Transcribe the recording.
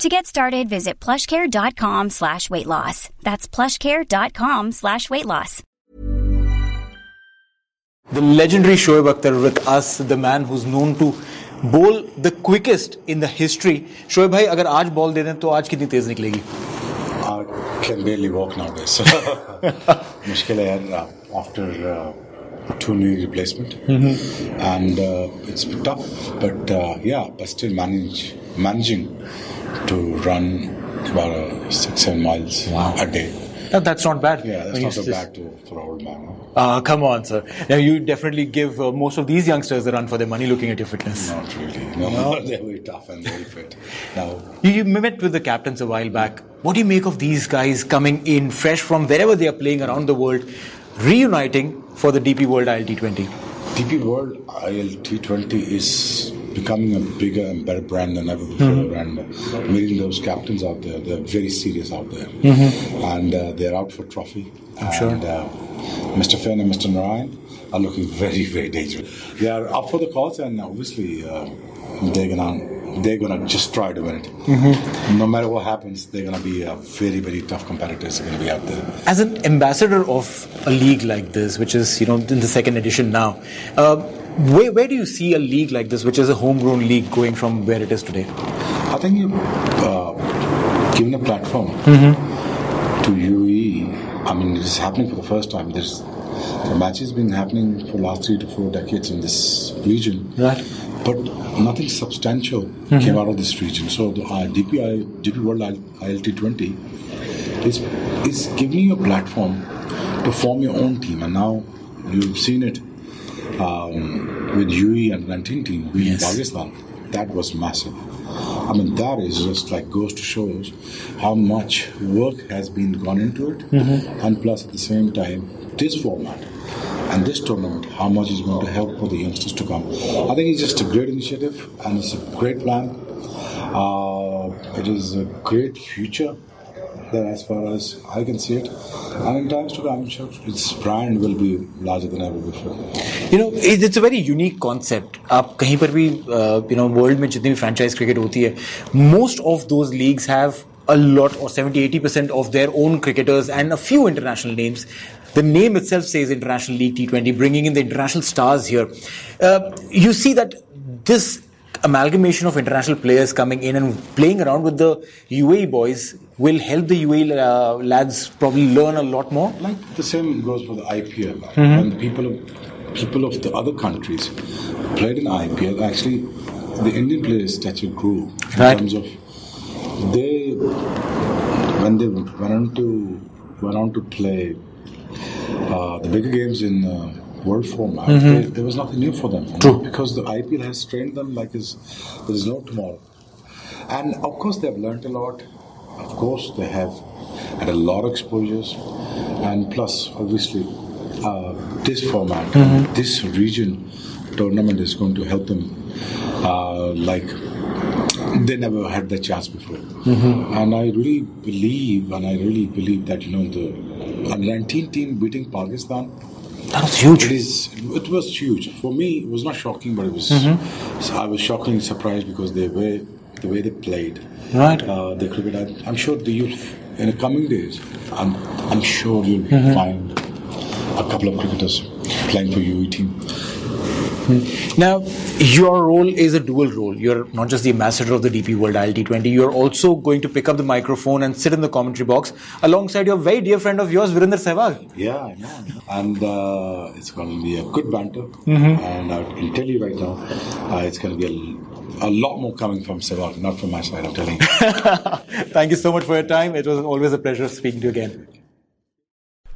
To get started, visit plushcare.com slash weight loss. That's plushcare.com slash weight loss. The legendary Shoaib Akhtar with us, the man who's known to bowl the quickest in the history. Shoaib भाई अगर आज ball दे दें तो आज कितनी तेज निकलेगी I can barely walk nowadays. मुश्किल है यार after uh, two knee replacement, and uh, it's tough. But uh, yeah, but still manage managing to run about uh, six seven miles a day. No, that's not bad. Yeah, that's not so bad to, for an old man. Ah, come on, sir. Now you definitely give uh, most of these youngsters a run for their money looking at your fitness. Not really. No, they're very tough and very fit. Now, You, you met with the captains a while back. What do you make of these guys coming in fresh from wherever they are playing around the world, reuniting for the DP World ILT20? DP World ILT20 is becoming a bigger and better brand than ever before. And uh, meeting those captains out there, they're very serious out there. And uh, they're out for trophy. I'm and, sure. Uh, Mr. Finn and Mr. Narayan are looking very, very dangerous. They are up for the cause, and obviously uh, they're gonna they're gonna just try to win it. No matter what happens, they're gonna be uh, very, very tough competitors. They're gonna be out there. As an ambassador of a league like this, which is you know in the second edition now, uh, where, where do you see a league like this, which is a homegrown league, going from where it is today? I think you uh, given a platform to UAE. I mean, it is happening for the first time. There's the match has been happening for last three to four decades in this region, Right. But nothing substantial came out of this region. So the uh, DPI, DP World ILT 20 is is giving you a platform to form your own team, and now you've seen it um, with UAE and 19 team beating Yes. Pakistan. That was massive. I mean, that is just like goes to shows how much work has been gone into it, and plus at the same time, this format and this tournament, how much is going to help for the youngsters to come. I think it's just a great initiative and it's a great plan. Uh, it is a great future that as far as I can see it. And in times to come, I'm sure its brand will be larger than ever before. You know it's a very unique concept आप कहीं पर भी you know world में जितनी भी franchise cricket होती है most of those leagues have a lot or 70 80% of their own cricketers and a few international names the name itself says international league t20 bringing in the international stars here uh, you see that this amalgamation of international players coming in and playing around with the UAE boys will help the UAE uh, lads probably learn a lot more Like the same goes for the IPL. When the people of people of the other countries played in IPL, actually, the Indian players' stature grew in Right. terms of they when they went on to went on to play uh, the bigger games in uh, world format. They, there was nothing new for them because the IPL has trained them like is there is no tomorrow. And of course, they have learnt a lot. Of course, they have had a lot of exposures, and plus, obviously, uh, this format, this region tournament is going to help them. Uh, like they never had that chance before, and I really believe, and I really believe that you know the under 19 team beating Pakistan That was huge. It is. It was huge for me. It was not shocking, but it was. So I was shockingly surprised because the way the way they played, Right. Uh, the cricket. I, I'm sure the youth in the coming days. I'm I'm sure you'll find a couple of cricketers playing for UAE team. Now, your role is a dual role. You're not just the ambassador of the DP World ILT20, you're also going to pick up the microphone and sit in the commentary box alongside your very dear friend of yours, Virender Sehwag. Yeah, I know. And uh, it's going to be a good banter. And I can tell you right now, uh, it's going to be a, a lot more coming from Sehwag, not from my side. I'm telling you. Thank you so much for your time. It was always a pleasure speaking to you again.